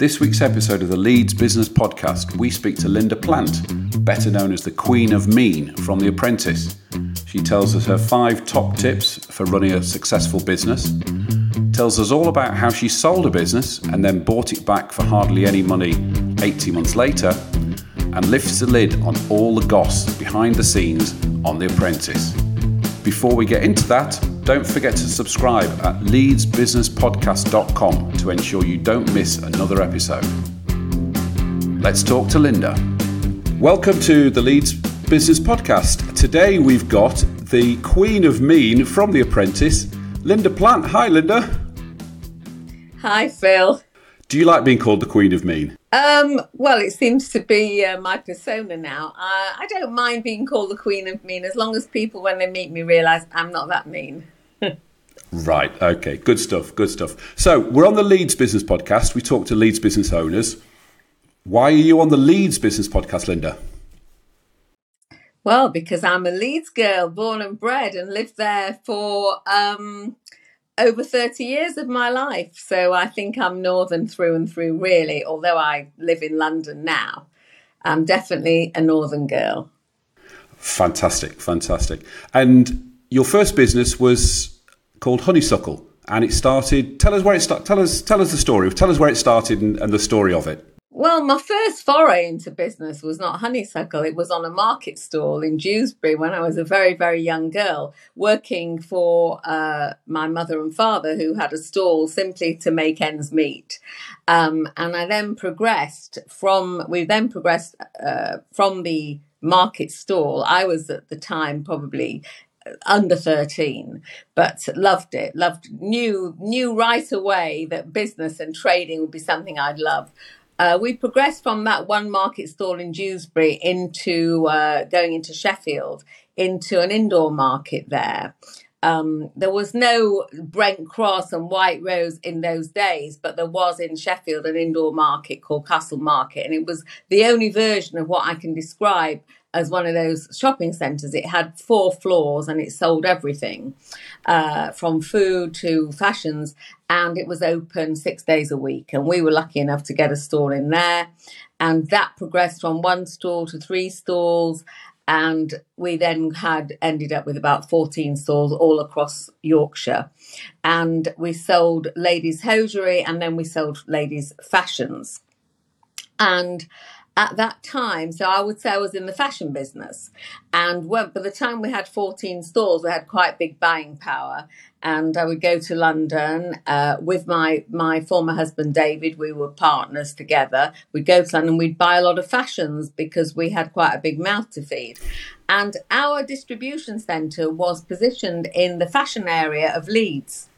this week's episode of the Leeds Business Podcast, we speak to Linda Plant, better known as the Queen of Mean from The Apprentice. She tells us her five top tips for running a successful business, tells us all about how she sold a business and then bought it back for hardly any money 18 months later, and lifts the lid on all the goss behind the scenes on The Apprentice. Before we get into that, don't forget to subscribe at leedsbusinesspodcast.com to ensure you don't miss another episode. Let's talk to Linda. Welcome to the Leeds Business Podcast. Today we've got the Queen of Mean from The Apprentice, Linda Plant. Hi, Linda. Hi, Phil. Do you like being called the Queen of Mean? Um, well, it seems to be uh, my persona now. Uh, I don't mind being called the Queen of Mean as long as people, when they meet me, realise I'm not that mean. Right. Okay. Good stuff. Good stuff. So we're on the Leeds Business Podcast. We talk to Leeds business owners. Why are you on the Leeds Business Podcast, Linda? Well, because I'm a Leeds girl, born and bred, and lived there for um, over 30 years of my life. So I think I'm northern through and through, really, although I live in London now. I'm definitely a northern girl. Fantastic. Fantastic. And your first business was called Honeysuckle, and it started. Tell us where it started. Tell us, tell us the story. Tell us where it started and, and the story of it. Well, my first foray into business was not honeysuckle. It was on a market stall in Dewsbury when I was a very, very young girl, working for uh, my mother and father, who had a stall simply to make ends meet. Um, and I then progressed from. We then progressed uh, from the market stall. I was at the time probably under 13 but loved it loved knew knew right away that business and trading would be something i'd love uh, we progressed from that one market stall in Dewsbury into uh, going into Sheffield into an indoor market there. Um, there was no Brent Cross and White Rose in those days, but there was in Sheffield an indoor market called Castle Market, and it was the only version of what I can describe as one of those shopping centres. It had four floors and it sold everything uh, from food to fashions, and it was open six days a week. And we were lucky enough to get a stall in there. And that progressed from one stall to three stalls. And we then had ended up with about 14 stalls all across Yorkshire. And we sold ladies' hosiery and then we sold ladies' fashions. And at that time, so I would say I was in the fashion business. And when, by the time we had 14 stores, we had quite big buying power. And I would go to London uh, with my, my former husband, David. We were partners together. We'd go to London, we'd buy a lot of fashions because we had quite a big mouth to feed. And our distribution centre was positioned in the fashion area of Leeds.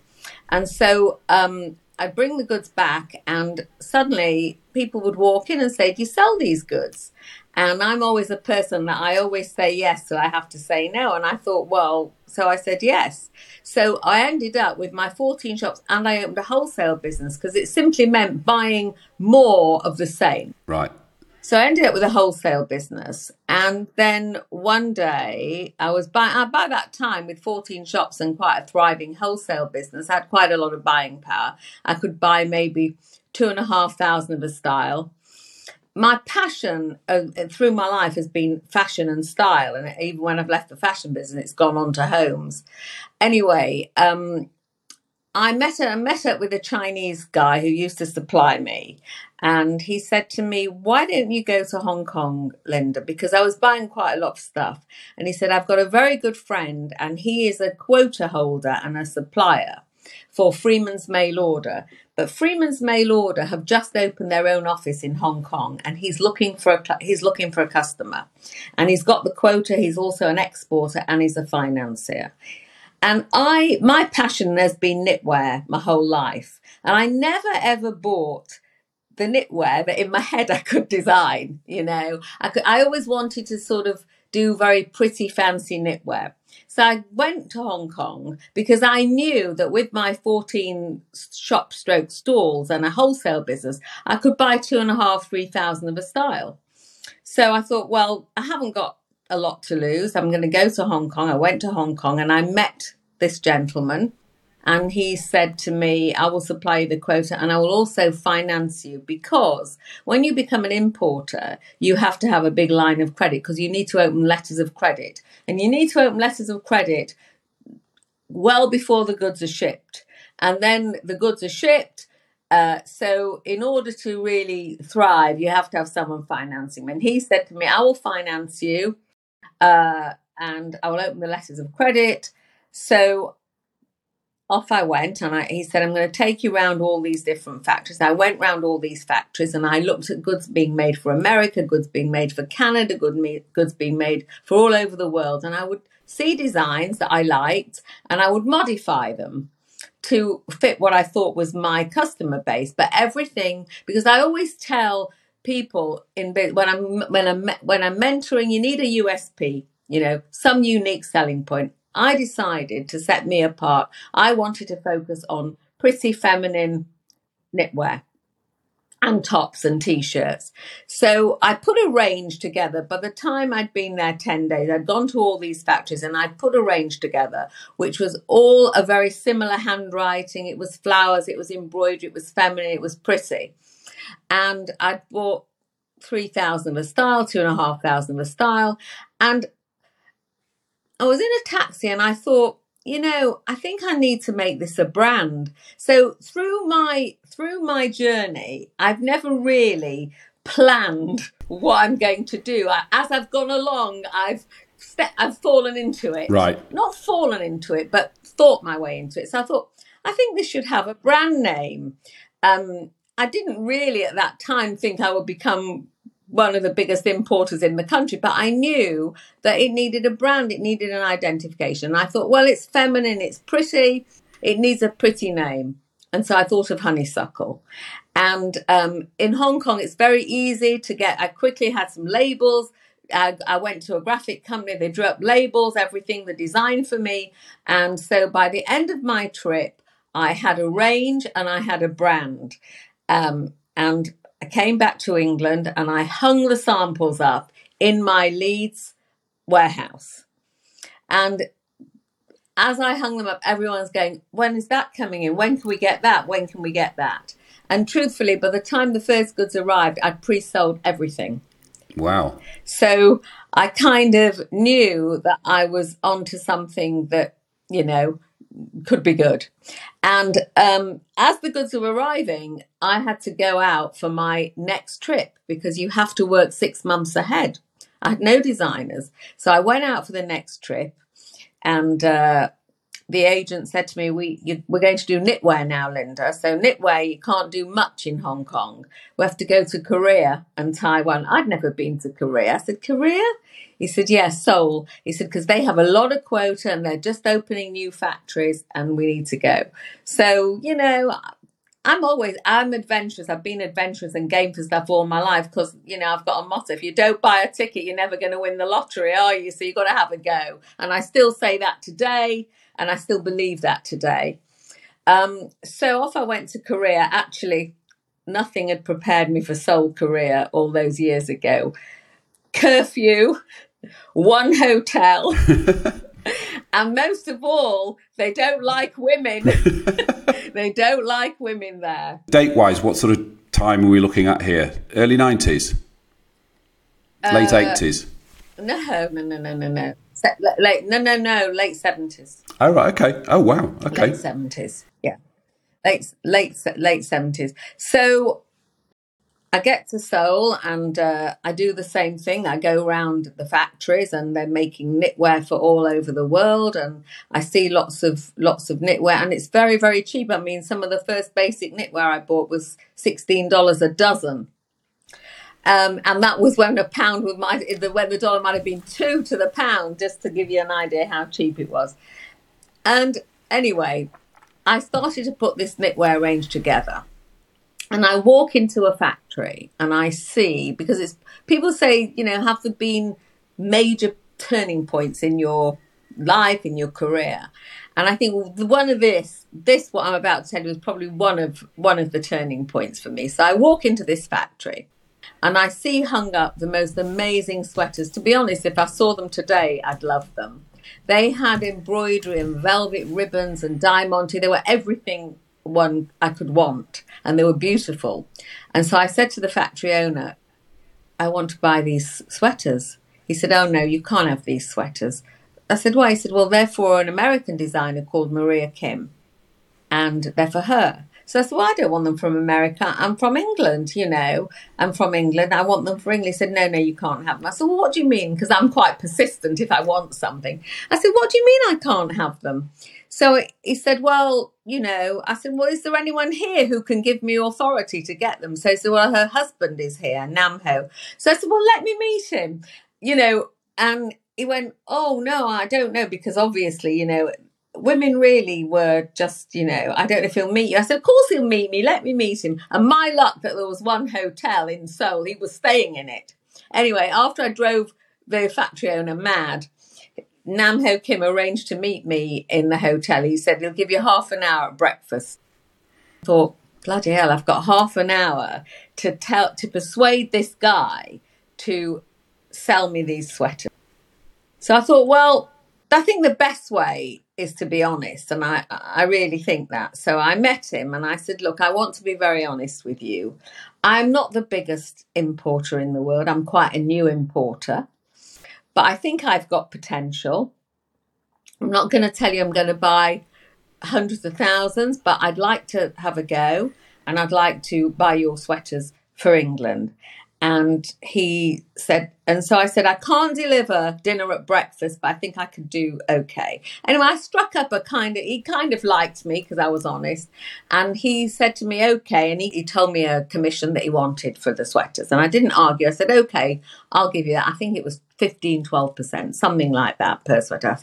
And so um, I'd bring the goods back, and suddenly people would walk in and say, Do you sell these goods? And I'm always a person that I always say yes, so I have to say no. And I thought, well, so I said yes. So I ended up with my 14 shops and I opened a wholesale business because it simply meant buying more of the same. Right. So I ended up with a wholesale business. And then one day I was by, uh, by that time with 14 shops and quite a thriving wholesale business, I had quite a lot of buying power. I could buy maybe two and a half thousand of a style. My passion uh, through my life has been fashion and style. And even when I've left the fashion business, it's gone on to homes. Anyway, um, I met I met up with a Chinese guy who used to supply me, and he said to me, "Why don't you go to Hong Kong, Linda?" Because I was buying quite a lot of stuff, and he said, "I've got a very good friend, and he is a quota holder and a supplier for Freeman's Mail Order." But Freeman's Mail Order have just opened their own office in Hong Kong, and he's looking for a he's looking for a customer, and he's got the quota. He's also an exporter, and he's a financier. And I, my passion has been knitwear my whole life. And I never ever bought the knitwear that in my head I could design, you know. I could, I always wanted to sort of do very pretty fancy knitwear. So I went to Hong Kong because I knew that with my 14 shop stroke stalls and a wholesale business, I could buy two and a half, three thousand of a style. So I thought, well, I haven't got a lot to lose. I'm going to go to Hong Kong. I went to Hong Kong and I met this gentleman and he said to me, I will supply you the quota and I will also finance you because when you become an importer, you have to have a big line of credit because you need to open letters of credit. And you need to open letters of credit well before the goods are shipped. And then the goods are shipped. Uh, so, in order to really thrive, you have to have someone financing. And he said to me, I will finance you uh, and I will open the letters of credit. So, off I went and I, he said, I'm going to take you around all these different factories. I went around all these factories and I looked at goods being made for America, goods being made for Canada, good me, goods being made for all over the world. And I would see designs that I liked and I would modify them to fit what I thought was my customer base. But everything, because I always tell people in when I'm when I'm when I'm mentoring, you need a USP, you know, some unique selling point. I decided to set me apart. I wanted to focus on pretty feminine knitwear and tops and t-shirts. So I put a range together. By the time I'd been there 10 days, I'd gone to all these factories and I'd put a range together, which was all a very similar handwriting. It was flowers, it was embroidery, it was feminine, it was pretty. And I bought 3,000 of a style, two and a half thousand of a style. And I was in a taxi and I thought, you know, I think I need to make this a brand. So through my through my journey, I've never really planned what I'm going to do. I, as I've gone along, I've I've fallen into it. Right. Not fallen into it, but thought my way into it. So I thought, I think this should have a brand name. Um, I didn't really at that time think I would become one of the biggest importers in the country, but I knew that it needed a brand, it needed an identification. And I thought, well, it's feminine, it's pretty, it needs a pretty name. And so I thought of honeysuckle. And um, in Hong Kong, it's very easy to get. I quickly had some labels. I, I, went to a graphic company, they drew up labels, everything, the design for me. And so by the end of my trip, I had a range and I had a brand. Um, and I came back to England and I hung the samples up in my Leeds warehouse. And as I hung them up, everyone's going, When is that coming in? When can we get that? When can we get that? And truthfully, by the time the first goods arrived, I'd pre sold everything. Wow. So I kind of knew that I was onto something that, you know, could be good. And um, as the goods were arriving, I had to go out for my next trip because you have to work six months ahead. I had no designers. So I went out for the next trip and uh, the agent said to me, we, you, We're going to do knitwear now, Linda. So, knitwear, you can't do much in Hong Kong. We have to go to Korea and Taiwan. I'd never been to Korea. I said, Korea? He said, Yes, yeah, Seoul. He said, Because they have a lot of quota and they're just opening new factories and we need to go. So, you know, I'm always I'm adventurous. I've been adventurous and game for stuff all my life because you know I've got a motto: if you don't buy a ticket, you're never going to win the lottery, are you? So you've got to have a go. And I still say that today, and I still believe that today. Um, so off I went to Korea. Actually, nothing had prepared me for Seoul, Korea, all those years ago. Curfew, one hotel. and most of all, they don't like women. they don't like women there. Date wise, what sort of time are we looking at here? Early 90s? Late uh, 80s? No, no, no, no, no, no. Late, no, no, no, late 70s. Oh, right, okay. Oh, wow, okay. Late 70s, yeah. Late, late, late 70s. So I get to Seoul and uh, I do the same thing. I go around the factories and they're making knitwear for all over the world, and I see lots of lots of knitwear, and it's very very cheap. I mean, some of the first basic knitwear I bought was sixteen dollars a dozen, um, and that was when a pound with my when the dollar might have been two to the pound, just to give you an idea how cheap it was. And anyway, I started to put this knitwear range together and I walk into a factory and I see because it's people say, you know, have there been major turning points in your life, in your career? And I think one of this, this what I'm about to tell you is probably one of one of the turning points for me. So I walk into this factory and I see hung up the most amazing sweaters. To be honest, if I saw them today, I'd love them. They had embroidery and velvet ribbons and diamante. They were everything one I could want, and they were beautiful. And so I said to the factory owner, I want to buy these sweaters. He said, Oh no, you can't have these sweaters. I said, Why? He said, Well, they're for an American designer called Maria Kim, and they're for her. So I said, Well, I don't want them from America. I'm from England, you know. I'm from England. I want them for England. He said, No, no, you can't have them. I said, Well, what do you mean? Because I'm quite persistent if I want something. I said, What do you mean I can't have them? So he said, Well, you know, I said, Well, is there anyone here who can give me authority to get them? So he said, Well, her husband is here, Namho. So I said, Well, let me meet him, you know. And he went, Oh, no, I don't know, because obviously, you know, women really were just, you know, I don't know if he'll meet you. I said, Of course he'll meet me, let me meet him. And my luck that there was one hotel in Seoul, he was staying in it. Anyway, after I drove the factory owner mad, Nam Ho Kim arranged to meet me in the hotel. He said he'll give you half an hour at breakfast. I thought, bloody hell, I've got half an hour to tell to persuade this guy to sell me these sweaters. So I thought, well, I think the best way is to be honest, and I I really think that. So I met him and I said, look, I want to be very honest with you. I'm not the biggest importer in the world. I'm quite a new importer. But I think I've got potential. I'm not going to tell you I'm going to buy hundreds of thousands, but I'd like to have a go and I'd like to buy your sweaters for England. And he said, and so I said, I can't deliver dinner at breakfast, but I think I could do okay. Anyway, I struck up a kind of, he kind of liked me because I was honest. And he said to me, okay. And he, he told me a commission that he wanted for the sweaters. And I didn't argue. I said, okay, I'll give you that. I think it was 15, 12%, something like that per sweater,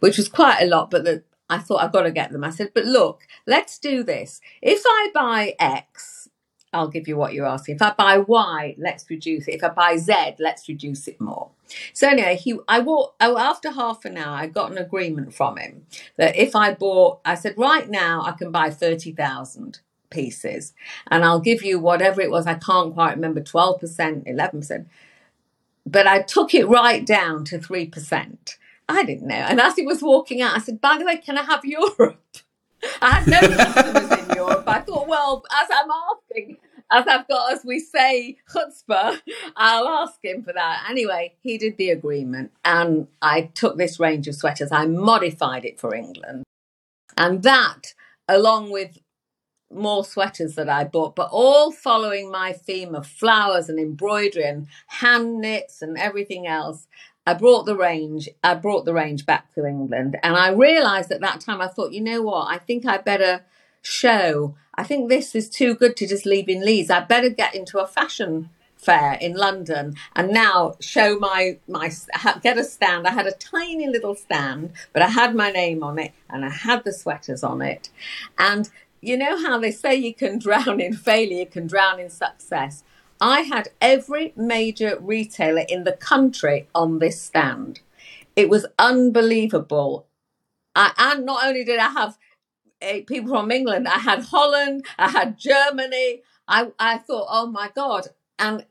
which was quite a lot. But the, I thought I've got to get them. I said, but look, let's do this. If I buy X, I'll give you what you're asking. If I buy Y, let's reduce it. If I buy Z, let's reduce it more. So anyway, he, I bought, oh, after half an hour, I got an agreement from him that if I bought, I said, right now I can buy 30,000 pieces and I'll give you whatever it was. I can't quite remember, 12%, 11%. But I took it right down to 3%. I didn't know. And as he was walking out, I said, by the way, can I have Europe? I had no customers in Europe. I thought, well, as I'm asking, as I've got, as we say, chutzpah, I'll ask him for that. Anyway, he did the agreement, and I took this range of sweaters. I modified it for England, and that, along with more sweaters that I bought, but all following my theme of flowers and embroidery and hand knits and everything else. I brought the range. I brought the range back to England, and I realised at that time. I thought, you know what? I think I better show. I think this is too good to just leave in Leeds. I better get into a fashion fair in London and now show my my get a stand. I had a tiny little stand, but I had my name on it and I had the sweaters on it. And you know how they say you can drown in failure, you can drown in success. I had every major retailer in the country on this stand. It was unbelievable. I, and not only did I have Eh, people from England, I had Holland, I had Germany. I, I thought, oh my God. And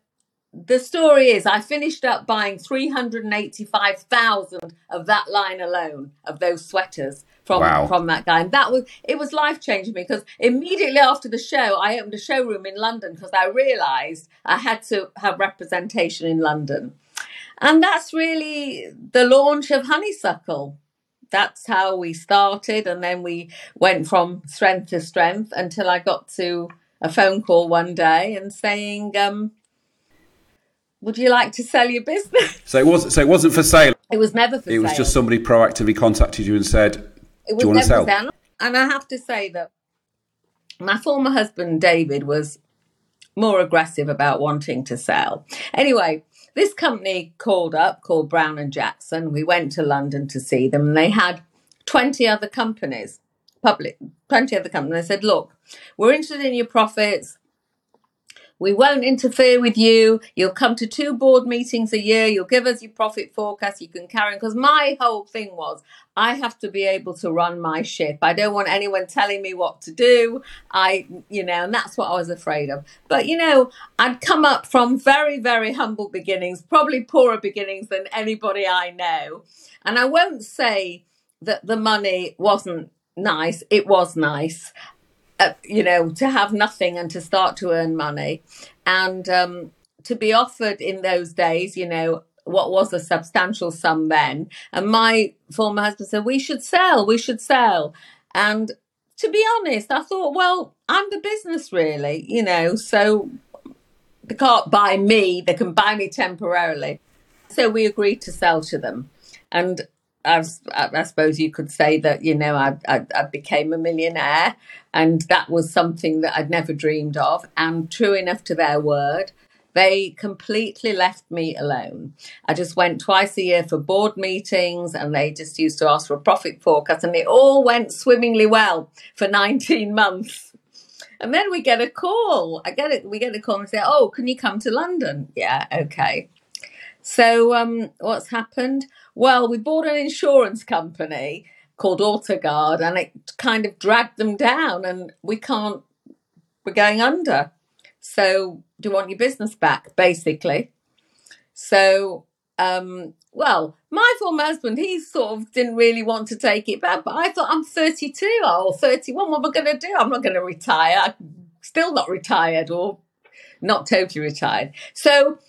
the story is, I finished up buying 385,000 of that line alone, of those sweaters from wow. from that guy, and that was it was life changing because immediately after the show, I opened a showroom in London because I realised I had to have representation in London, and that's really the launch of Honeysuckle. That's how we started, and then we went from strength to strength until I got to a phone call one day and saying, um, "Would you like to sell your business?" So it was. So it wasn't for sale. It was never for it sale. Was just somebody proactively contacted you and said, it was never sell? sell. And I have to say that my former husband, David, was more aggressive about wanting to sell. Anyway, this company called up, called Brown and Jackson. We went to London to see them, and they had 20 other companies, public, 20 other companies. They said, Look, we're interested in your profits. We won't interfere with you. You'll come to two board meetings a year. You'll give us your profit forecast. You can carry on. Because my whole thing was, I have to be able to run my ship. I don't want anyone telling me what to do. I, you know, and that's what I was afraid of. But, you know, I'd come up from very, very humble beginnings, probably poorer beginnings than anybody I know. And I won't say that the money wasn't nice. It was nice uh, you know, to have nothing and to start to earn money, and um, to be offered in those days, you know, what was a substantial sum then. And my former husband said, "We should sell. We should sell." And to be honest, I thought, well, I'm the business, really, you know, so they can't buy me; they can buy me temporarily. So we agreed to sell to them, and I, I, suppose you could say that you know I, I, I, became a millionaire, and that was something that I'd never dreamed of. And true enough to their word, they completely left me alone. I just went twice a year for board meetings, and they just used to ask for a profit forecast, and it all went swimmingly well for 19 months. And then we get a call. I get it. We get a call and say, "Oh, can you come to London?" Yeah, okay. So um, what's happened? Well, we bought an insurance company called AutoGuard and it kind of dragged them down and we can't, we're going under. So do you want your business back, basically? So, um, well, my former husband, he sort of didn't really want to take it back, but I thought I'm 32 or 31. What am I going to do? I'm not going to retire. I'm still not retired or not totally retired. So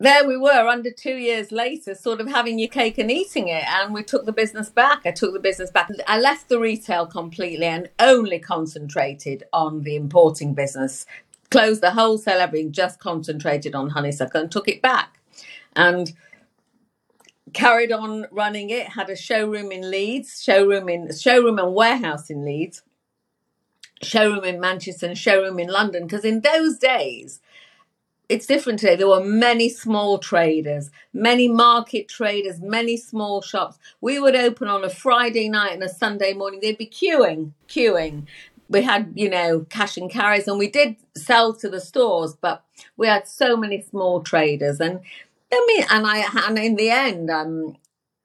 there we were under two years later, sort of having your cake and eating it. And we took the business back. I took the business back. I left the retail completely and only concentrated on the importing business, closed the wholesale, everything, just concentrated on honeysuckle and took it back. And carried on running it, had a showroom in Leeds, showroom in showroom and warehouse in Leeds, showroom in Manchester and showroom in London. Because in those days, it's different today. There were many small traders, many market traders, many small shops. We would open on a Friday night and a Sunday morning. They'd be queuing, queuing. We had, you know, cash and carries, and we did sell to the stores, but we had so many small traders. And I mean, and I, and in the end, um,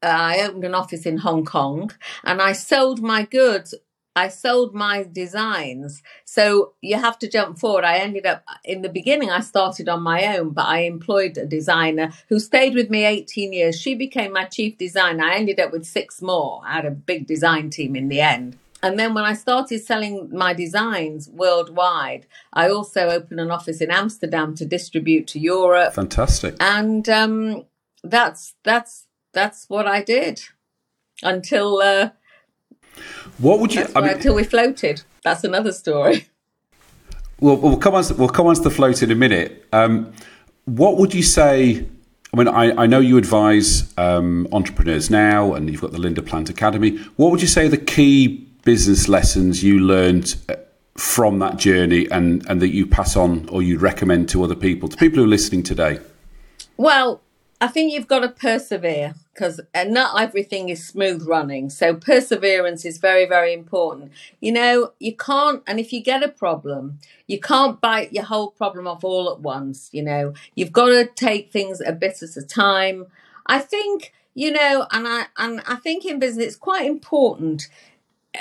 I opened an office in Hong Kong, and I sold my goods I sold my designs. So you have to jump forward. I ended up in the beginning, I started on my own, but I employed a designer who stayed with me 18 years. She became my chief designer. I ended up with six more. I had a big design team in the end. And then when I started selling my designs worldwide, I also opened an office in Amsterdam to distribute to Europe. Fantastic. And um, that's that's that's what I did until uh, what would you? I mean, until we floated. That's another story. Well, we'll come on. We'll come on to the float in a minute. Um, what would you say? I mean, I, I know you advise um, entrepreneurs now, and you've got the Linda Plant Academy. What would you say the key business lessons you learned uh, from that journey, and and that you pass on or you recommend to other people, to people who are listening today? Well, I think you've got to persevere because uh, not everything is smooth running. So perseverance is very, very important. You know, you can't, and if you get a problem, you can't bite your whole problem off all at once. You know, you've got to take things a bit at a time. I think, you know, and I and I think in business it's quite important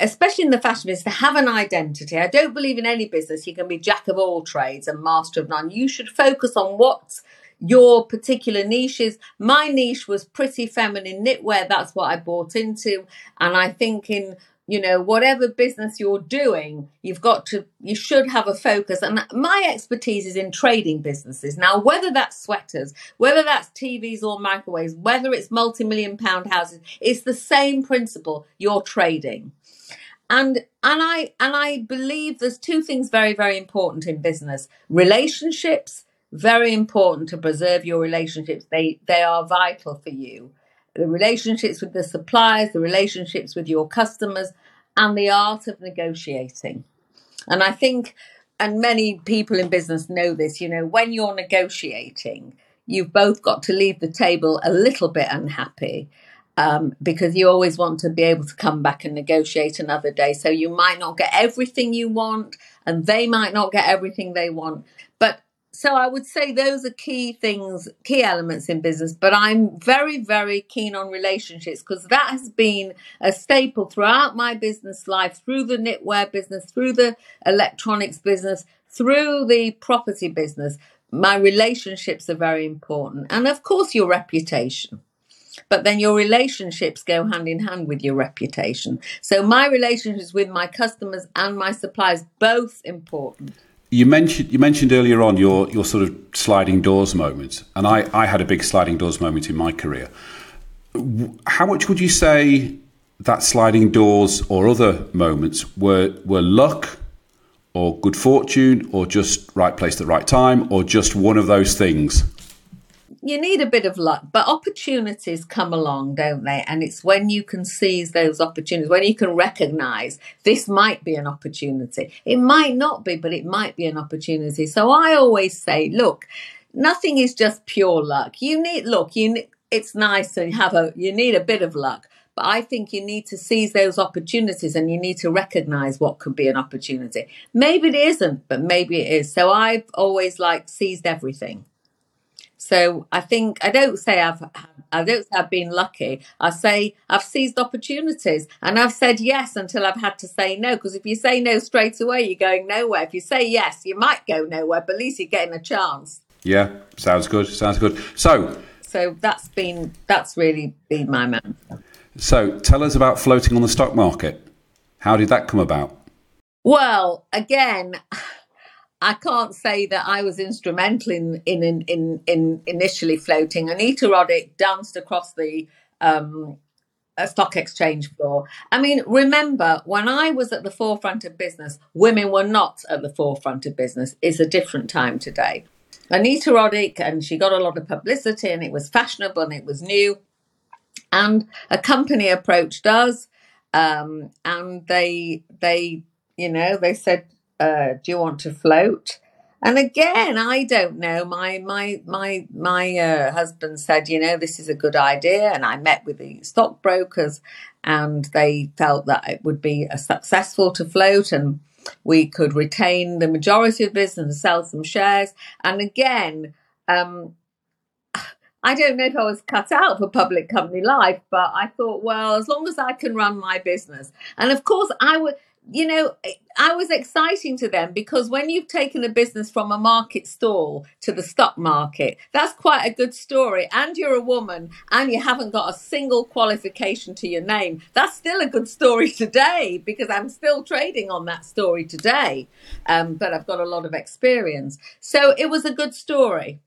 especially in the fashion business, to have an identity. I don't believe in any business you can be jack of all trades and master of none. You should focus on what's your particular niches. My niche was pretty feminine knitwear. That's what I bought into. And I think in you know whatever business you're doing you've got to you should have a focus and my expertise is in trading businesses now whether that's sweaters whether that's tvs or microwaves whether it's multi-million pound houses it's the same principle you're trading and and i and i believe there's two things very very important in business relationships very important to preserve your relationships. They they are vital for you. The relationships with the suppliers, the relationships with your customers, and the art of negotiating. And I think, and many people in business know this, you know, when you're negotiating, you've both got to leave the table a little bit unhappy. Um, because you always want to be able to come back and negotiate another day. So you might not get everything you want, and they might not get everything they want. So I would say those are key things, key elements in business. But I'm very, very keen on relationships because that has been a staple throughout my business life, through the knitwear business, through the electronics business, through the property business. My relationships are very important. And of course, your reputation. But then your relationships go hand in hand with your reputation. So my relationships with my customers and my suppliers, both important. You mentioned you mentioned earlier on your your sort of sliding doors moment, and I, I had a big sliding doors moment in my career. How much would you say that sliding doors or other moments were were luck or good fortune or just right place at the right time or just one of those things? You need a bit of luck, but opportunities come along, don't they? And it's when you can seize those opportunities, when you can recognize this might be an opportunity. It might not be, but it might be an opportunity. So I always say, look, nothing is just pure luck. You need look, you it's nice to have a you need a bit of luck. But I think you need to seize those opportunities and you need to recognize what could be an opportunity. Maybe it isn't, but maybe it is. So I've always like seized everything. So I think I don't say I've I don't say I've been lucky. I say I've seized opportunities and I've said yes until I've had to say no. Because if you say no straight away, you're going nowhere. If you say yes, you might go nowhere, but at least you're getting a chance. Yeah, sounds good. Sounds good. So so that's been that's really been my man. So tell us about floating on the stock market. How did that come about? Well, again, I can't say that I was instrumental in in in in, in initially floating. Anita Roddick danced across the um, stock exchange floor. I mean, remember when I was at the forefront of business, women were not at the forefront of business. It's a different time today. Anita Roddick, and she got a lot of publicity, and it was fashionable and it was new. And a company approached us, um, and they they you know they said uh, do you want to float? And again, I don't know. My my my my uh, husband said, you know, this is a good idea, and I met with the stockbrokers, and they felt that it would be a successful to float, and we could retain the majority of business and sell some shares. And again, um, I don't know if I was cut out for public company life, but I thought, well, as long as I can run my business, and of course, I would you know, I was exciting to them because when you've taken a business from a market stall to the stock market, that's quite a good story. And you're a woman and you haven't got a single qualification to your name. That's still a good story today because I'm still trading on that story today. Um, but I've got a lot of experience. So it was a good story.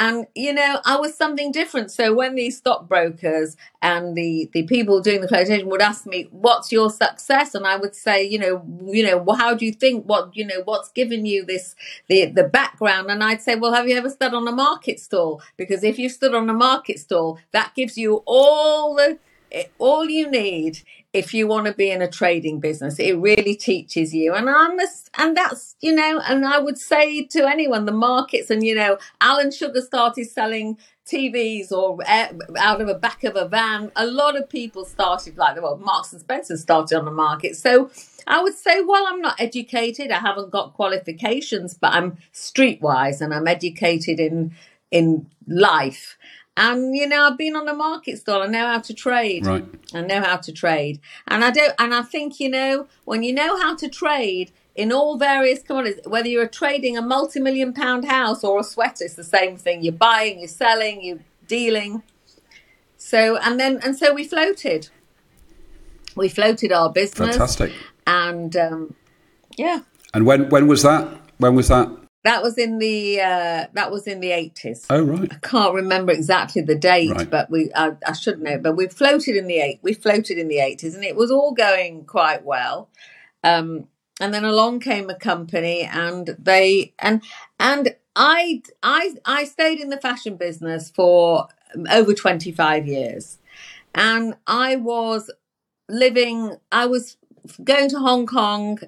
And you know, I was something different. So when these stockbrokers and the the people doing the flotation would ask me, "What's your success?" and I would say, you know, you know, how do you think? What you know, what's given you this the the background? And I'd say, well, have you ever stood on a market stall? Because if you stood on a market stall, that gives you all the eh, all you need if you want to be in a trading business it really teaches you. And i'm this, and that's you know and i would say to anyone the markets and you know alan sugar started selling tvs or eh, out of the back of a van. A lot of people started like well marks and spencer started on the market. So i would say well i'm not educated i haven't got qualifications but i'm streetwise and i'm educated in in life and you know, I've been on the market stall. I know how to trade. Right. I know how to trade. And I don't and I think, you know, when you know how to trade in all various commodities, whether you're trading a multi-million pound house or a sweater, it's the same thing. You're buying, you're selling, you're dealing. So and then and so we floated. We floated our business. Fantastic. And um, yeah. And when when was that? When was that? That was in the uh, that was in the eighties. Oh right. I can't remember exactly the date, right. but we I, I, should know. But we floated in the eight. We floated in the eighties, and it was all going quite well. Um, and then along came a company, and they and and I I I stayed in the fashion business for over twenty five years, and I was living. I was going to Hong Kong,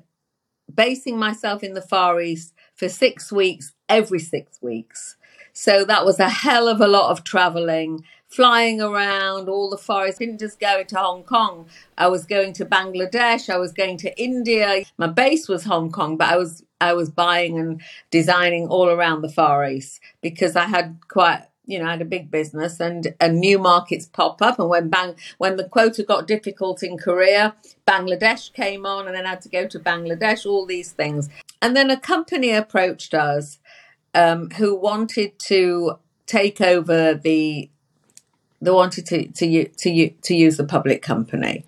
basing myself in the Far East for six weeks, every six weeks. So that was a hell of a lot of traveling, flying around all the forests. Didn't just go to Hong Kong. I was going to Bangladesh. I was going to India. My base was Hong Kong, but I was I was buying and designing all around the Far East because I had quite you know, I had a big business and, and new markets pop up. And when bang, when the quota got difficult in Korea, Bangladesh came on and then I had to go to Bangladesh, all these things. And then a company approached us um, who wanted to take over the, they wanted to, to, to, to use the public company.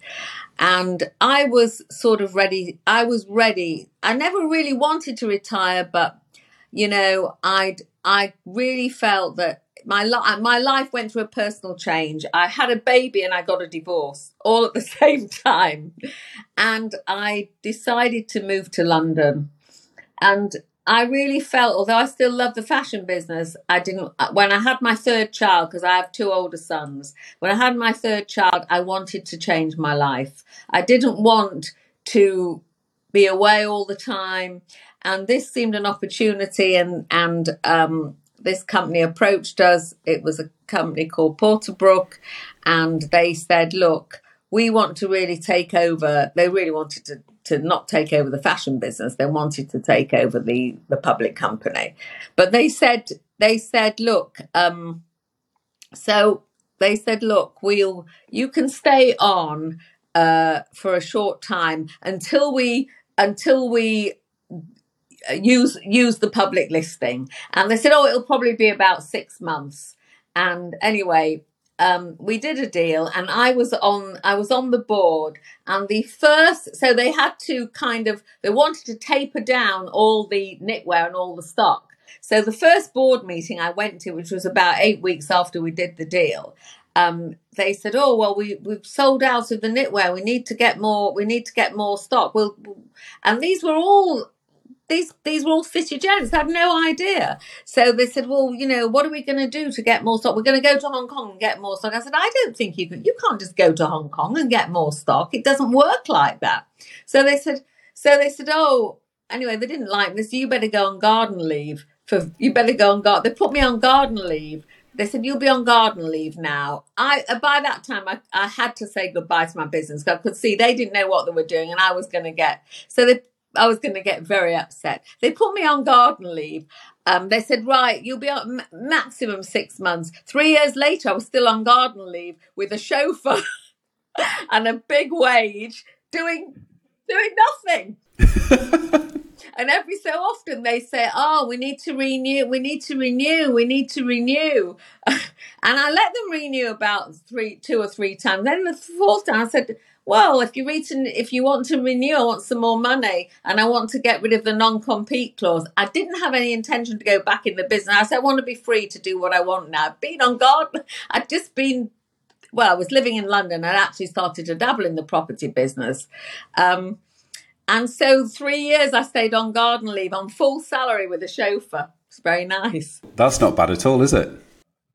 And I was sort of ready. I was ready. I never really wanted to retire, but you know, I'd I really felt that my life my life went through a personal change. I had a baby and I got a divorce all at the same time, and I decided to move to London. And I really felt, although I still love the fashion business, I didn't. When I had my third child, because I have two older sons, when I had my third child, I wanted to change my life. I didn't want to be away all the time, and this seemed an opportunity. And and um, this company approached us. It was a company called Porterbrook, and they said, "Look, we want to really take over." They really wanted to to not take over the fashion business. They wanted to take over the the public company, but they said they said, look, um, so they said, look, we'll you can stay on uh, for a short time until we until we use use the public listing and they said oh it'll probably be about six months and anyway um, we did a deal and I was on I was on the board and the first so they had to kind of they wanted to taper down all the knitwear and all the stock. So the first board meeting I went to, which was about eight weeks after we did the deal, um, they said, "Oh well, we we've sold out of the knitwear. We need to get more. We need to get more stock." Well, and these were all these these were all city gents. Had no idea. So they said, "Well, you know, what are we going to do to get more stock? We're going to go to Hong Kong and get more stock." I said, "I don't think you can. You can't just go to Hong Kong and get more stock. It doesn't work like that." So they said, "So they said, oh, anyway, they didn't like this. You better go on garden leave. For you better go on garden. They put me on garden leave." They said you'll be on garden leave now. I uh, by that time I, I had to say goodbye to my business. I could see they didn't know what they were doing, and I was going to get. So they I was going to get very upset. They put me on garden leave. Um, they said, right, you'll be on maximum six months. Three years later, I was still on garden leave with a chauffeur and a big wage, doing doing nothing. and every so often they say, "Oh, we need to renew. We need to renew. We need to renew." and I let them renew about three, two or three times. Then the fourth time, I said well, if you read if you want to renew, I want some more money and I want to get rid of the non-compete clause. I didn't have any intention to go back in the business. I said I want to be free to do what I want now. Being on guard, I'd just been well, I was living in London. I'd actually started to dabble in the property business. Um, and so three years I stayed on garden leave on full salary with a chauffeur. It's very nice. That's not bad at all, is it?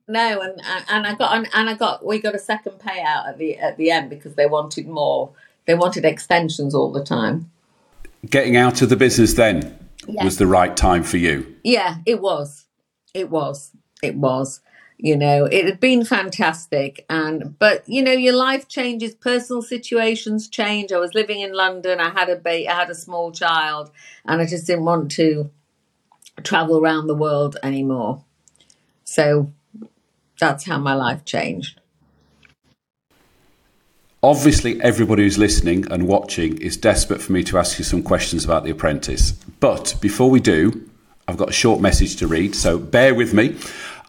No, and and I got and I got we got a second payout at the at the end because they wanted more. They wanted extensions all the time. Getting out of the business then yeah. was the right time for you. Yeah, it was. It was. It was. You know, it had been fantastic, and but you know, your life changes, personal situations change. I was living in London. I had a ba- I had a small child, and I just didn't want to travel around the world anymore. So that's how my life changed. Obviously, everybody who's listening and watching is desperate for me to ask you some questions about The Apprentice. But before we do, I've got a short message to read, so bear with me.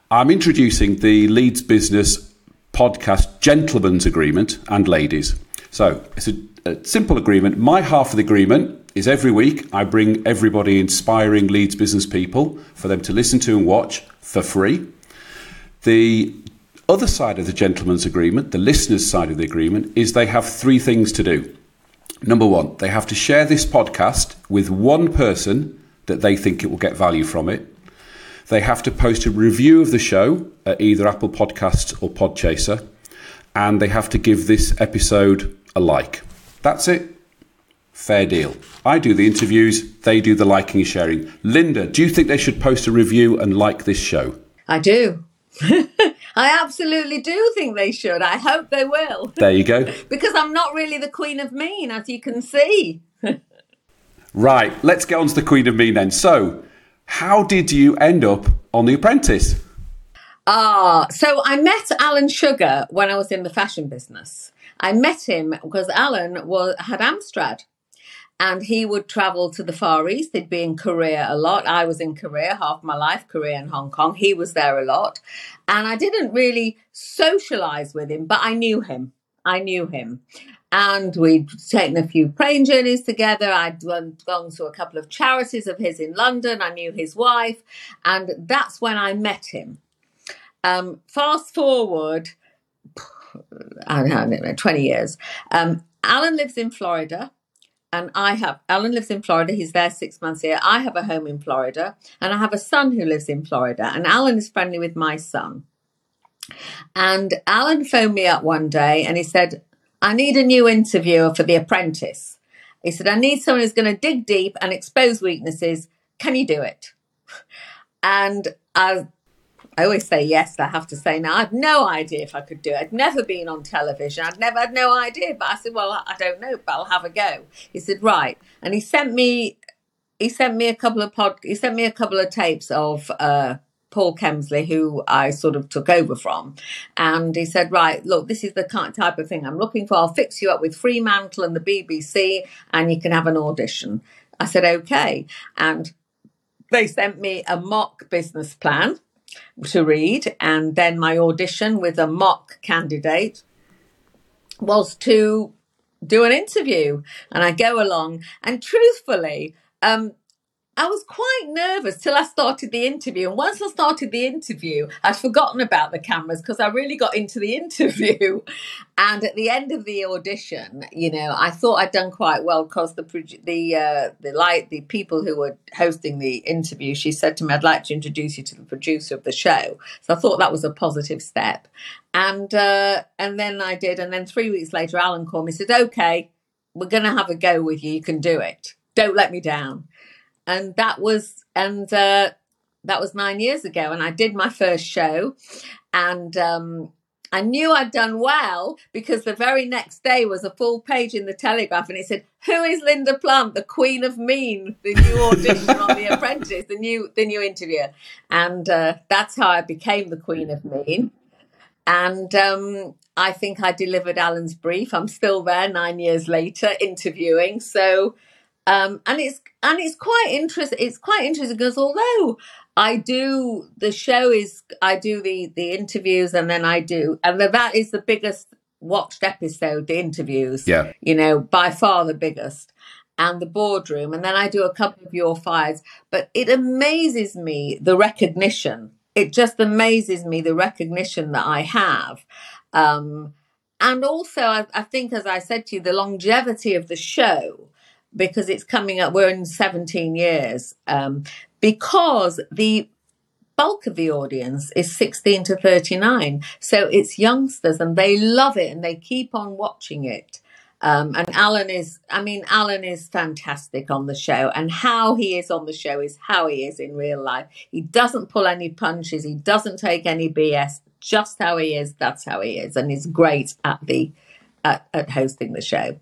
I'm introducing the Leeds Business podcast Gentleman's Agreement and Ladies. So it's a, a simple agreement. My half of the agreement is every week I bring everybody inspiring Leeds business people for them to listen to and watch for free. The other side of the gentleman's agreement, the listener's side of the agreement, is they have three things to do. Number one, they have to share this podcast with one person that they think it will get value from it. They have to post a review of the show at either Apple Podcasts or Podchaser. And they have to give this episode a like. That's it. Fair deal. I do the interviews, they do the liking and sharing. Linda, do you think they should post a review and like this show? I do. I absolutely do think they should. I hope they will. There you go. because I'm not really the queen of mean, as you can see. Right, let's get on to the Queen of Mean then. So, how did you end up on The Apprentice? Ah, so I met Alan Sugar when I was in the fashion business. I met him because Alan was had Amstrad and he would travel to the Far East. He'd be in Korea a lot. I was in Korea half my life, Korea and Hong Kong. He was there a lot. And I didn't really socialize with him, but I knew him. I knew him. And we'd taken a few plane journeys together. I'd gone to a couple of charities of his in London. I knew his wife. And that's when I met him. Um, fast forward, I don't know, 20 years. Um, Alan lives in Florida and I have Alan lives in Florida. He's there six months here. I have a home in Florida, and I have a son who lives in Florida. And Alan is friendly with my son. And Alan phoned me up one day, and he said, "I need a new interviewer for The Apprentice." He said, "I need someone who's going to dig deep and expose weaknesses. Can you do it?" And I I always say yes. I have to say now. I have no idea if I could do it. I'd never been on television. I'd never had no idea. But I said, well, I don't know, but I'll have a go. He said, right, and he sent me. He sent me a couple of pod. He sent me a couple of tapes of uh, Paul Kemsley, who I sort of took over from. And he said, Right, look, this is the type of thing I'm looking for. I'll fix you up with Fremantle and the BBC, and you can have an audition. I said, Okay. And they sent me a mock business plan to read, and then my audition with a mock candidate was to do an interview. And I go along, and truthfully, um, I was quite nervous till I started the interview. And once I started the interview, I'd forgotten about the cameras because I really got into the interview. And at the end of the audition, you know, I thought I'd done quite well because the the uh, the light the people who were hosting the interview, she said to me, "I'd like to introduce you to the producer of the show." So I thought that was a positive step. And uh, and then I did. And then three weeks later, Alan called me. And said, "Okay, we're going to have a go with you. You can do it. Don't let me down." And that was and uh, that was nine years ago, and I did my first show, and um, I knew I'd done well because the very next day was a full page in the Telegraph, and it said, "Who is Linda Plant, the Queen of Mean?" The new audition on The Apprentice, the new the new interviewer, and uh, that's how I became the Queen of Mean. And um, I think I delivered Alan's brief. I'm still there nine years later interviewing. So um, and it's and it's quite interesting. It's quite interesting because although I do the show is I do the the interviews and then I do and that is the biggest watched episode. The interviews, yeah, you know, by far the biggest and the boardroom, and then I do a couple of your fires. But it amazes me the recognition. It just amazes me the recognition that I have. Um, and also, I, I think, as I said to you, the longevity of the show because it's coming up, we're in 17 years, um, because the bulk of the audience is 16 to 39. So it's youngsters and they love it and they keep on watching it. Um, and Alan is, I mean, Alan is fantastic on the show, and how he is on the show is how he is in real life. He doesn't pull any punches, he doesn't take any BS. Just how he is, that's how he is, and he's great at the at, at hosting the show.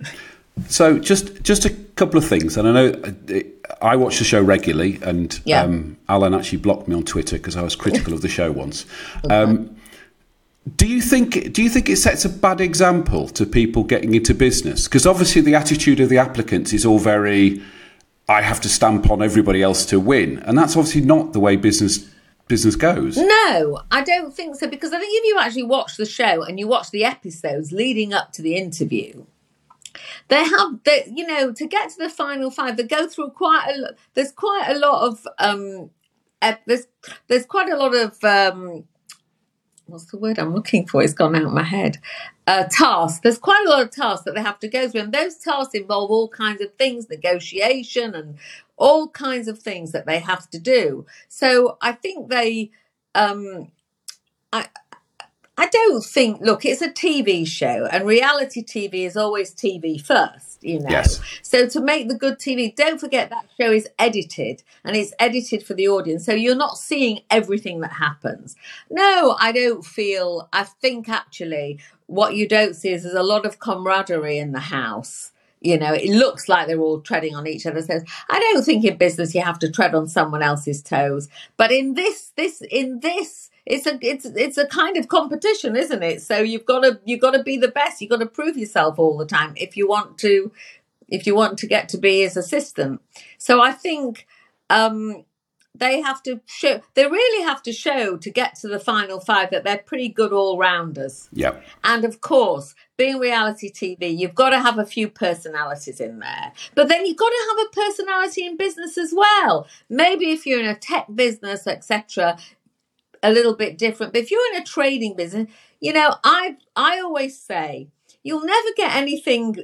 So just just a couple of things, and I know uh, I watch the show regularly, and yeah. um, Alan actually blocked me on Twitter because I was critical of the show once. Okay. Um, do you think do you think it sets a bad example to people getting into business? Because obviously the attitude of the applicants is all very, I have to stamp on everybody else to win, and that's obviously not the way business business goes. No, I don't think so. Because I think if you actually watch the show and you watch the episodes leading up to the interview, they have they you know to get to the final five they go through quite a there's quite a lot of um there's there's quite a lot of um what's the word i'm looking for? It's gone out of my head. Uh tasks. There's quite a lot of tasks that they have to go through and those tasks involve all kinds of things negotiation and all kinds of things that they have to do. So i think they um I, I don't think, look, it's a TV show and reality TV is always TV first, you know. Yes. So to make the good TV, don't forget that show is edited and it's edited for the audience. So you're not seeing everything that happens. No, I don't feel, I think actually what you don't see is there's a lot of camaraderie in the house you know it looks like they're all treading on each other's toes i don't think in business you have to tread on someone else's toes but in this this in this it's a it's it's a kind of competition isn't it so you've got to you've got to be the best you've got to prove yourself all the time if you want to if you want to get to be his assistant so i think um they have to show they really have to show to get to the final five that they're pretty good all rounders Yeah. and of course, being reality TV, you've got to have a few personalities in there. But then you've got to have a personality in business as well. Maybe if you're in a tech business, etc., a little bit different. But if you're in a trading business, you know, I I always say you'll never get anything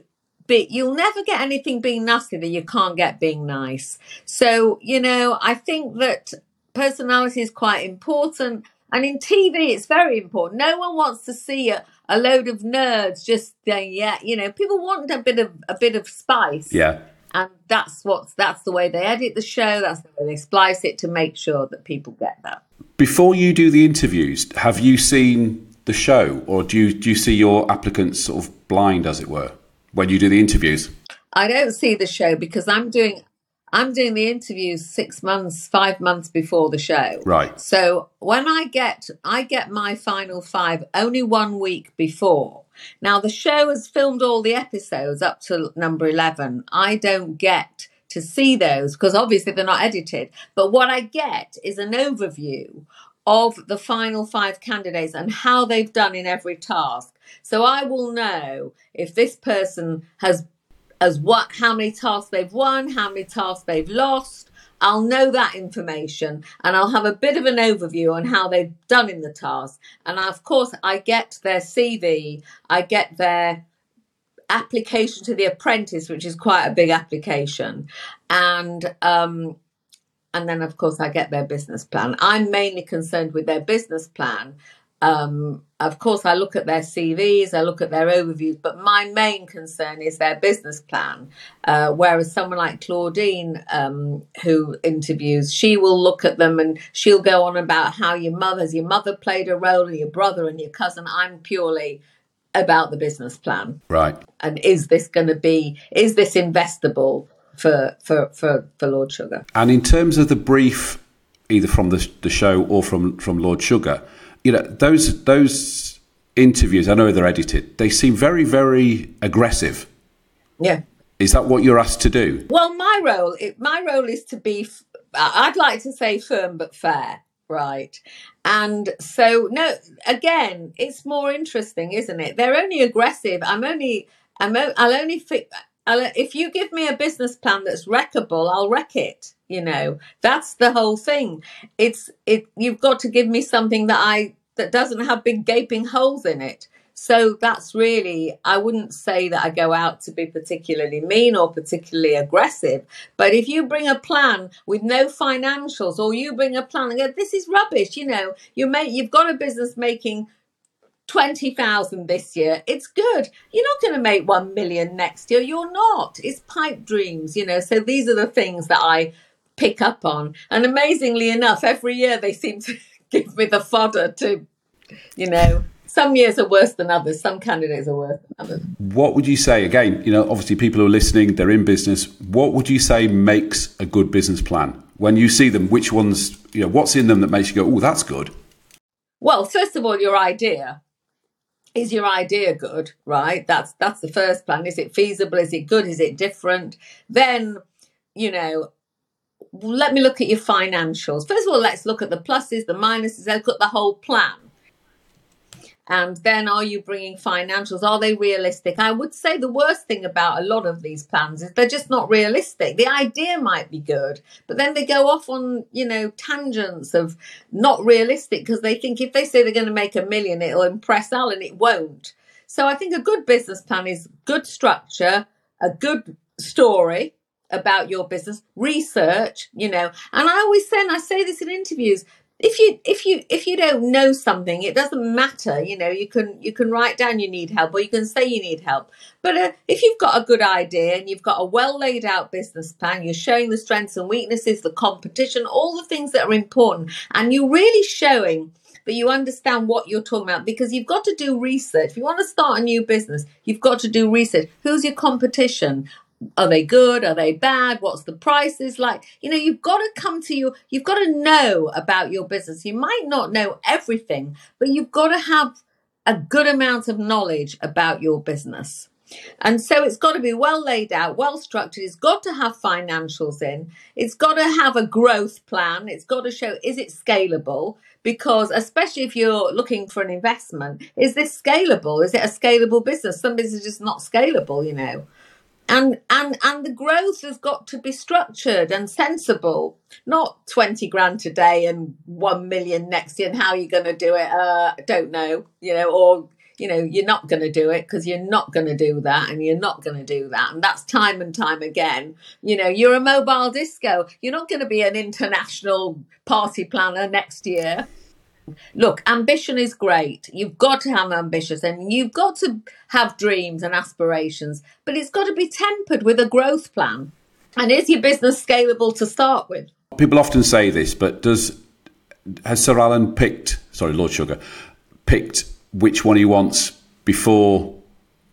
be you'll never get anything being nasty that you can't get being nice. So, you know, I think that personality is quite important. And in TV, it's very important. No one wants to see a, a load of nerds just saying, yeah, you know, people want a bit of a bit of spice. Yeah. And that's what's that's the way they edit the show, that's the way they splice it to make sure that people get that. Before you do the interviews, have you seen the show, or do you do you see your applicants sort of blind, as it were, when you do the interviews? I don't see the show because I'm doing I'm doing the interviews six months, five months before the show. Right. So when I get I get my final five only one week before. Now the show has filmed all the episodes up to number eleven. I don't get to see those because obviously they're not edited. But what I get is an overview of the final five candidates and how they've done in every task. So I will know if this person has as what how many tasks they've won, how many tasks they've lost. I'll know that information and I'll have a bit of an overview on how they've done in the task. And of course, I get their CV, I get their application to the apprentice, which is quite a big application. And um, and then of course I get their business plan. I'm mainly concerned with their business plan. Um, of course, I look at their CVs, I look at their overviews, but my main concern is their business plan. Uh, whereas someone like Claudine, um, who interviews, she will look at them and she'll go on about how your mother, your mother played a role, and your brother and your cousin. I'm purely about the business plan Right. and is this going to be is this investable for for for for Lord Sugar? And in terms of the brief, either from the, the show or from, from Lord Sugar, you know, those those interviews, I know they're edited, they seem very, very aggressive. Yeah. Is that what you're asked to do? Well, my role it, my role is to be I'd like to say firm but fair, right? And so no, again, it's more interesting, isn't it? They're only aggressive. I'm only I'm o- I'll only fi- I'll, if you give me a business plan that's wreckable, I'll wreck it. You know, that's the whole thing. It's it. You've got to give me something that I that doesn't have big gaping holes in it. So that's really, I wouldn't say that I go out to be particularly mean or particularly aggressive. But if you bring a plan with no financials, or you bring a plan and go, this is rubbish, you know, you make, you've got a business making 20,000 this year, it's good. You're not going to make 1 million next year. You're not. It's pipe dreams, you know. So these are the things that I pick up on. And amazingly enough, every year they seem to give me the fodder to, you know, some years are worse than others. Some candidates are worse than others. What would you say, again, you know, obviously people who are listening, they're in business. What would you say makes a good business plan? When you see them, which ones, you know, what's in them that makes you go, oh, that's good? Well, first of all, your idea. Is your idea good? Right. That's that's the first plan. Is it feasible? Is it good? Is it different? Then, you know, let me look at your financials. First of all, let's look at the pluses, the minuses. Look at the whole plan. And then, are you bringing financials? Are they realistic? I would say the worst thing about a lot of these plans is they're just not realistic. The idea might be good, but then they go off on, you know, tangents of not realistic because they think if they say they're going to make a million, it'll impress Al and it won't. So I think a good business plan is good structure, a good story about your business, research, you know. And I always say, and I say this in interviews, if you if you if you don't know something it doesn't matter you know you can you can write down you need help or you can say you need help but uh, if you've got a good idea and you've got a well laid out business plan you're showing the strengths and weaknesses the competition all the things that are important and you're really showing but you understand what you're talking about because you've got to do research. If you want to start a new business, you've got to do research. Who's your competition? Are they good? Are they bad? What's the prices like? You know, you've got to come to you, you've got to know about your business. You might not know everything, but you've got to have a good amount of knowledge about your business. And so it's got to be well laid out, well structured. It's got to have financials in. It's got to have a growth plan. It's got to show is it scalable? Because especially if you're looking for an investment, is this scalable? Is it a scalable business? Some businesses are just not scalable, you know. And and and the growth has got to be structured and sensible, not twenty grand today and one million next year. And how are you going to do it? Uh, don't know, you know, or you know, you're not going to do it because you're not going to do that and you're not going to do that. And that's time and time again. You know, you're a mobile disco. You're not going to be an international party planner next year. Look, ambition is great. You've got to have ambitions and you've got to have dreams and aspirations, but it's got to be tempered with a growth plan. And is your business scalable to start with? People often say this, but does has Sir Alan picked, sorry, Lord Sugar, picked which one he wants before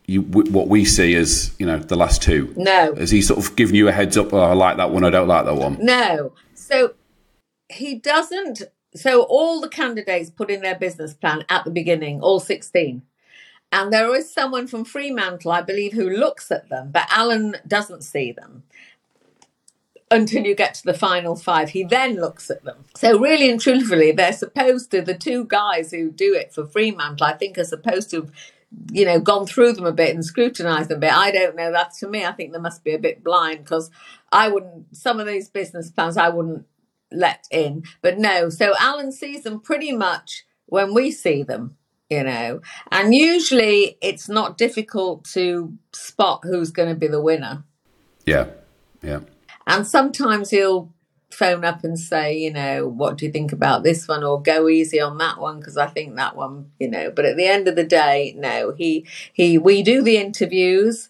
you what we see as you know the last two? No. Has he sort of given you a heads up? Oh, I like that one. I don't like that one. No. So he doesn't. So all the candidates put in their business plan at the beginning, all sixteen. And there is someone from Fremantle, I believe, who looks at them, but Alan doesn't see them until you get to the final five. He then looks at them. So, really and truthfully, they're supposed to, the two guys who do it for Fremantle, I think, are supposed to have, you know, gone through them a bit and scrutinized them a bit. I don't know. That to me, I think they must be a bit blind because I wouldn't, some of these business plans I wouldn't let in. But no, so Alan sees them pretty much when we see them you know. And usually it's not difficult to spot who's going to be the winner. Yeah yeah. And sometimes he'll phone up and say, you know, what do you think about this one? or go easy on that one because I think that one, you know, but at the end of the day, no, he he we do the interviews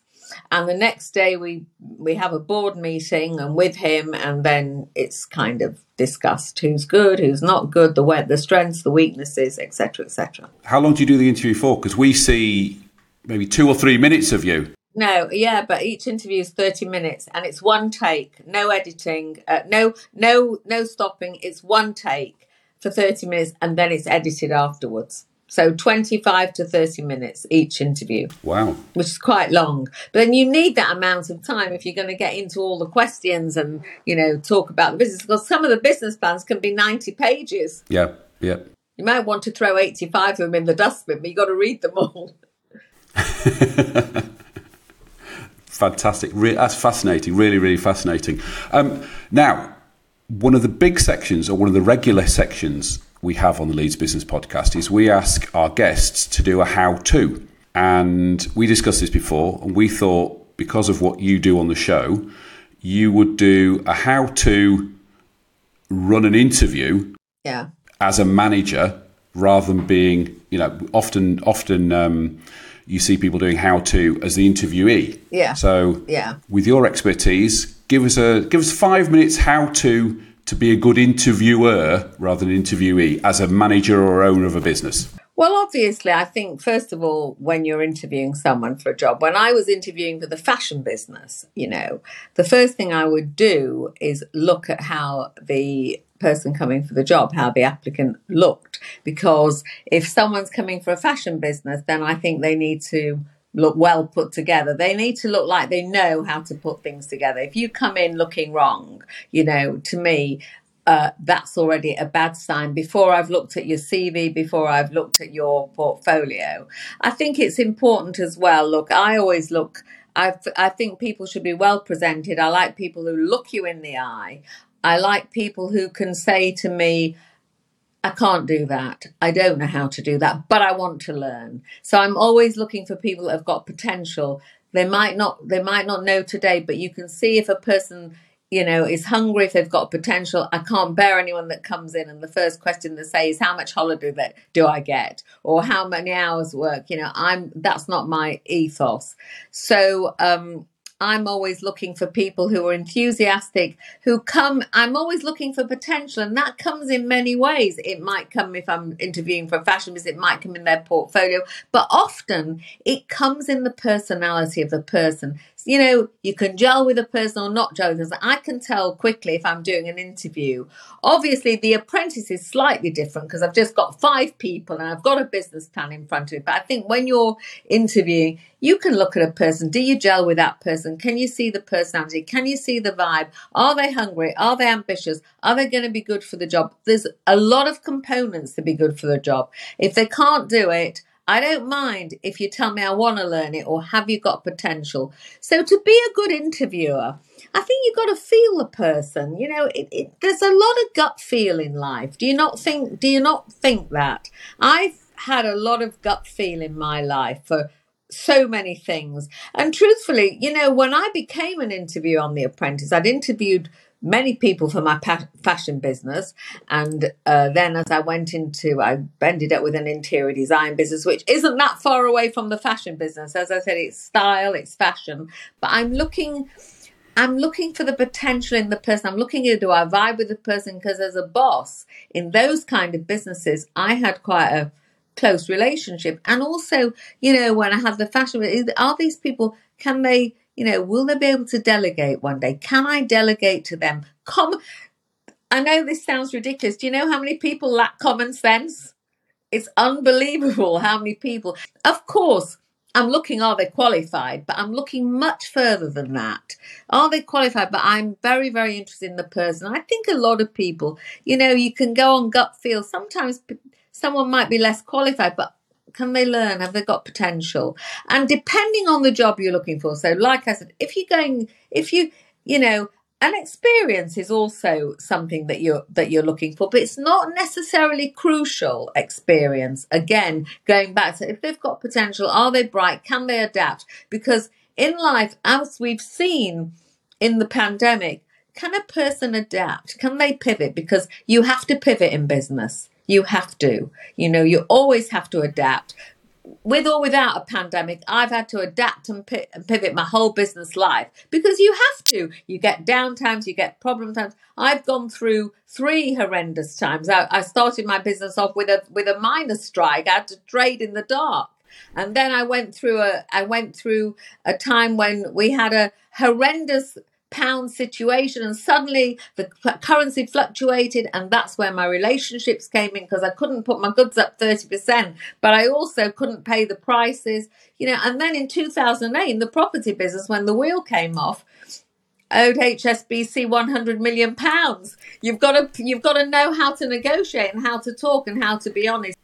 and the next day we we have a board meeting and with him and then it's kind of discussed who's good, who's not good, the wet, the strengths, the weaknesses, etc., etc. How long do you do the interview for? Because we see maybe two or three minutes of you no, yeah, but each interview is 30 minutes and it's one take, no editing, uh, no no no stopping, it's one take for 30 minutes and then it's edited afterwards. So 25 to 30 minutes each interview. Wow. Which is quite long. But then you need that amount of time if you're going to get into all the questions and, you know, talk about the business because some of the business plans can be 90 pages. Yeah, yeah. You might want to throw 85 of them in the dustbin, but you've got to read them all. Fantastic. Re- that's fascinating. Really, really fascinating. Um, now, one of the big sections, or one of the regular sections we have on the Leeds Business Podcast, is we ask our guests to do a how to. And we discussed this before, and we thought because of what you do on the show, you would do a how to run an interview yeah. as a manager rather than being, you know, often, often. Um, you see people doing how to as the interviewee. Yeah. So yeah, with your expertise, give us a give us five minutes how to to be a good interviewer rather than interviewee as a manager or owner of a business. Well, obviously, I think, first of all, when you're interviewing someone for a job, when I was interviewing for the fashion business, you know, the first thing I would do is look at how the person coming for the job how the applicant looked because if someone's coming for a fashion business then i think they need to look well put together they need to look like they know how to put things together if you come in looking wrong you know to me uh, that's already a bad sign before I've looked at your CV, before I've looked at your portfolio. I think it's important as well. Look, I always look I, I think people should be well presented. I like people who look you in the eye. I like people who can say to me, I can't do that. I don't know how to do that, but I want to learn. So I'm always looking for people that have got potential. They might not they might not know today, but you can see if a person you know is hungry if they've got potential i can't bear anyone that comes in and the first question they say is how much holiday that do i get or how many hours work you know i'm that's not my ethos so um I'm always looking for people who are enthusiastic, who come, I'm always looking for potential, and that comes in many ways. It might come if I'm interviewing for a fashion business, it might come in their portfolio, but often it comes in the personality of the person. You know, you can gel with a person or not gel with. I can tell quickly if I'm doing an interview. Obviously, the apprentice is slightly different because I've just got five people and I've got a business plan in front of me. But I think when you're interviewing, you can look at a person. Do you gel with that person? Can you see the personality? Can you see the vibe? Are they hungry? Are they ambitious? Are they going to be good for the job? There's a lot of components to be good for the job. If they can't do it, I don't mind if you tell me I want to learn it or have you got potential. So to be a good interviewer, I think you've got to feel the person. You know, it, it, there's a lot of gut feel in life. Do you not think? Do you not think that? I've had a lot of gut feel in my life for so many things. And truthfully, you know, when I became an interviewer on The Apprentice, I'd interviewed many people for my pa- fashion business. And uh, then as I went into, I ended up with an interior design business, which isn't that far away from the fashion business. As I said, it's style, it's fashion. But I'm looking. I'm looking for the potential in the person. I'm looking at do I vibe with the person? Because as a boss in those kind of businesses, I had quite a close relationship. And also, you know, when I had the fashion, are these people, can they, you know, will they be able to delegate one day? Can I delegate to them? Come, I know this sounds ridiculous. Do you know how many people lack common sense? It's unbelievable how many people. Of course, I'm looking, are they qualified? But I'm looking much further than that. Are they qualified? But I'm very, very interested in the person. I think a lot of people, you know, you can go on gut feel. Sometimes someone might be less qualified, but can they learn? Have they got potential? And depending on the job you're looking for. So, like I said, if you're going, if you, you know, an experience is also something that you're that you're looking for, but it's not necessarily crucial experience. Again, going back to if they've got potential, are they bright? Can they adapt? Because in life, as we've seen in the pandemic, can a person adapt? Can they pivot? Because you have to pivot in business you have to. You know, you always have to adapt. With or without a pandemic, I've had to adapt and pivot my whole business life because you have to. You get down times, you get problem times. I've gone through three horrendous times. I, I started my business off with a with a miners strike. I had to trade in the dark and then I went through a I went through a time when we had a horrendous pound situation and suddenly the currency fluctuated and that's where my relationships came in because I couldn't put my goods up 30% but I also couldn't pay the prices you know. And then in 2008 in the property business when the wheel came off owed HSBC 100 million pounds. You've got to you've got to know how to negotiate and how to talk and how to be honest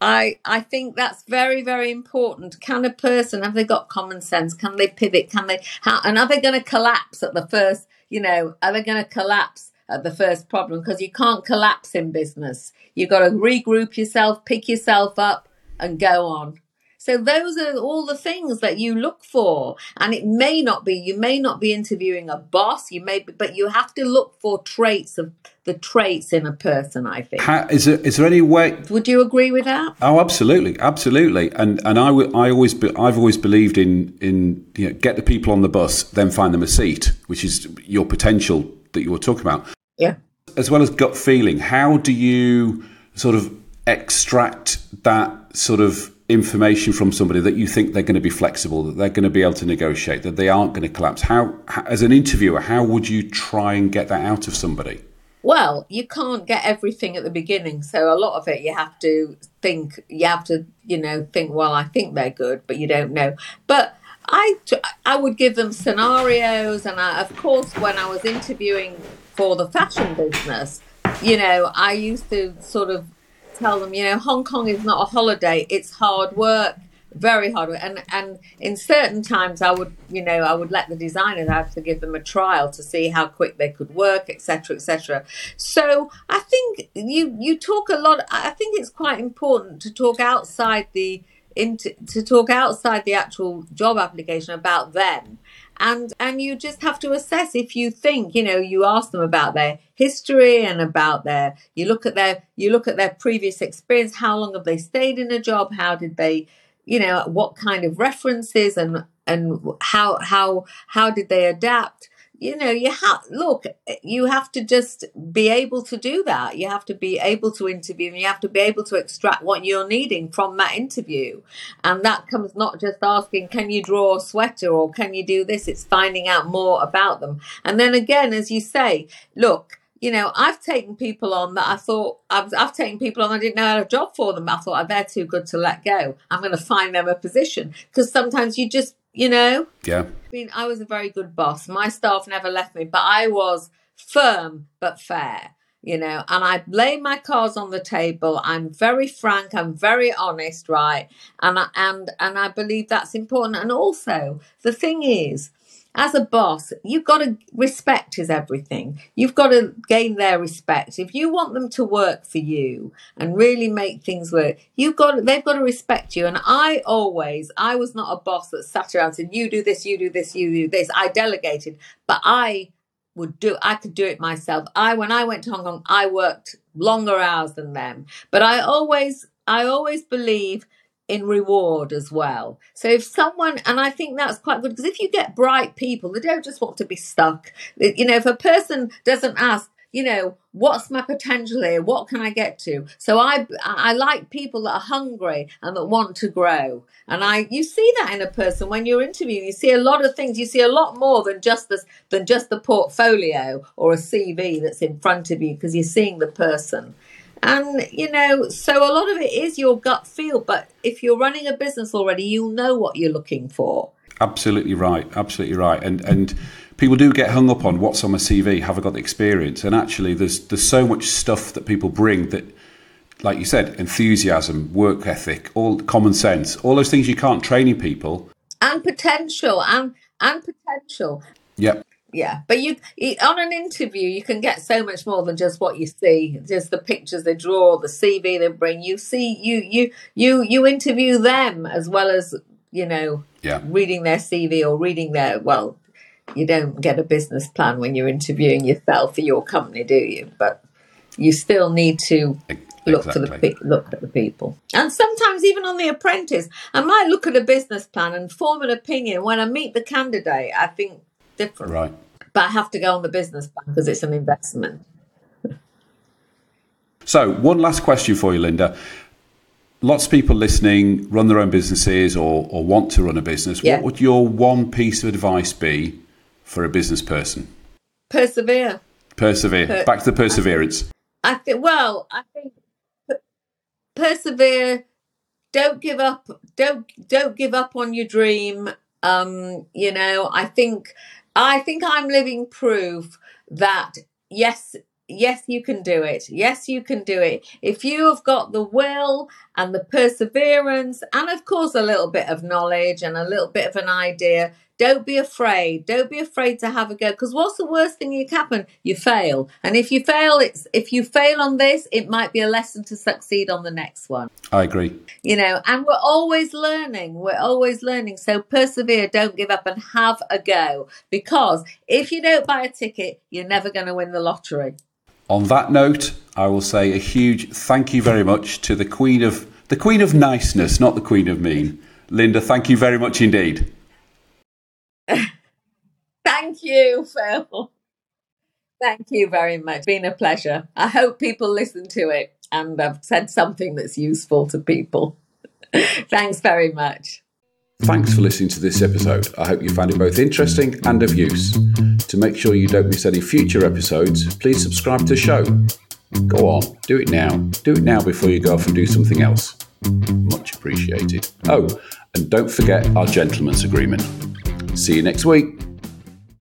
I I think that's very very important. Can a person have they got common sense? Can they pivot? Can they how and are they going to collapse at the first? You know, are they going to collapse at the first problem? Because you can't collapse in business. You've got to regroup yourself, pick yourself up, and go on. So those are all the things that you look for. And it may not be, you may not be interviewing a boss, you may be, but you have to look for traits of the traits in a person, I think. How, is, there, is there any way? Would you agree with that? Oh, absolutely. Absolutely. And, and I, I always, be, I've always believed in, in, you know, get the people on the bus, then find them a seat, which is your potential that you were talking about. Yeah. As well as gut feeling, how do you sort of extract that sort of information from somebody that you think they're going to be flexible, that they're going to be able to negotiate, that they aren't going to collapse? How, as an interviewer, how would you try and get that out of somebody? Well, you can't get everything at the beginning, so a lot of it you have to think. You have to, you know, think. Well, I think they're good, but you don't know. But I, I would give them scenarios, and I, of course, when I was interviewing for the fashion business, you know, I used to sort of tell them, you know, Hong Kong is not a holiday; it's hard work, very hard work. And and in certain times, I would, you know, I would let the designers have to give them a trial to see how quick they could work, etc., etc. So I think you you talk a lot. I think it's quite important to talk outside the into to talk outside the actual job application about them and and you just have to assess if you think you know you ask them about their history and about their you look at their you look at their previous experience how long have they stayed in a job how did they you know what kind of references and and how how how did they adapt you know you have look you have to just be able to do that. You have to be able to interview and you have to be able to extract what you're needing from that interview. And that comes not just asking can you draw a sweater? or can you do this? It's finding out more about them. And then again as you say look you know, I've taken people on that I thought I've, I've taken people on I didn't know I had a job for them. I thought they're too good to let go. I'm going to find them a position. Because sometimes you just you know? Yeah. I mean, I was a very good boss. My staff never left me, but I was firm but fair, you know, and I lay my cards on the table. I'm very frank, I'm very honest, right? And I, and and I believe that's important. And also, the thing is, as a boss, you've got to respect is everything. You've got to gain their respect. If you want them to work for you and really make things work, you've got they've got to respect you. And I always, I was not a boss that sat around and said, "You do this, you do this, you do this." I delegated, but I would do. I could do it myself. I when I went to Hong Kong, I worked longer hours than them, but I always, I always believe in reward as well. So if someone, and I think that's quite good because if you get bright people, they don't just want to be stuck. You know, if a person doesn't ask, you know, what's my potential here? What can I get to? So I I like people that are hungry and that want to grow. And I you see that in a person when you're interviewing. You see a lot of things. You see a lot more than just this than just the portfolio or a CV that's in front of you because you're seeing the person. And, you know, so a lot of it is your gut feel. But if you're running a business already, you'll know what you're looking for. Absolutely right. Absolutely right. And, and, People do get hung up on what's on my CV. Have I got the experience? And actually, there's there's so much stuff that people bring that, like you said, enthusiasm, work ethic, all common sense, all those things you can't train in people, and potential, and and potential. Yep yeah but you on an interview you can get so much more than just what you see just the pictures they draw the cv they bring. You see you you you you interview them as well as you know yeah. reading their cv or reading their well you don't get a business plan when you're interviewing yourself for your company do you? But you still need to look for the look at the people. And sometimes even on the apprentice i might look at a business plan and form an opinion. When i meet the candidate i think different right but I have to go on the business plan because it's an investment. so, one last question for you, Linda. Lots of people listening run their own businesses or, or want to run a business. Yeah. What would your one piece of advice be for a business person? Persevere. Persevere. Per- Back to the perseverance. I think. Well, I think persevere. Don't give up. Don't don't give up on your dream. Um, you know, I think I think I'm living proof that yes, yes, you can do it. Yes, you can do it. If you have got the will and the perseverance, and of course, a little bit of knowledge and a little bit of an idea, don't be afraid. Don't be afraid to have a go. Because what's the worst thing that can happen? You fail. And if you fail, it's if you fail on this, it might be a lesson to succeed on the next one. I agree. You know, and we're always learning. We're always learning. So persevere, don't give up and have a go. Because if you don't buy a ticket, you're never going to win the lottery. On that note, I will say a huge thank you very much to the Queen of the Queen of Niceness, not the Queen of Mean. Linda, thank you very much indeed. Thank you, Phil. Thank you very much. It's been a pleasure. I hope people listen to it and I've said something that's useful to people. Thanks very much. Thanks for listening to this episode. I hope you found it both interesting and of use. To make sure you don't miss any future episodes, please subscribe to the show. Go on, do it now. Do it now before you go off and do something else. Much appreciated. Oh, and don't forget our gentleman's agreement. See you next week.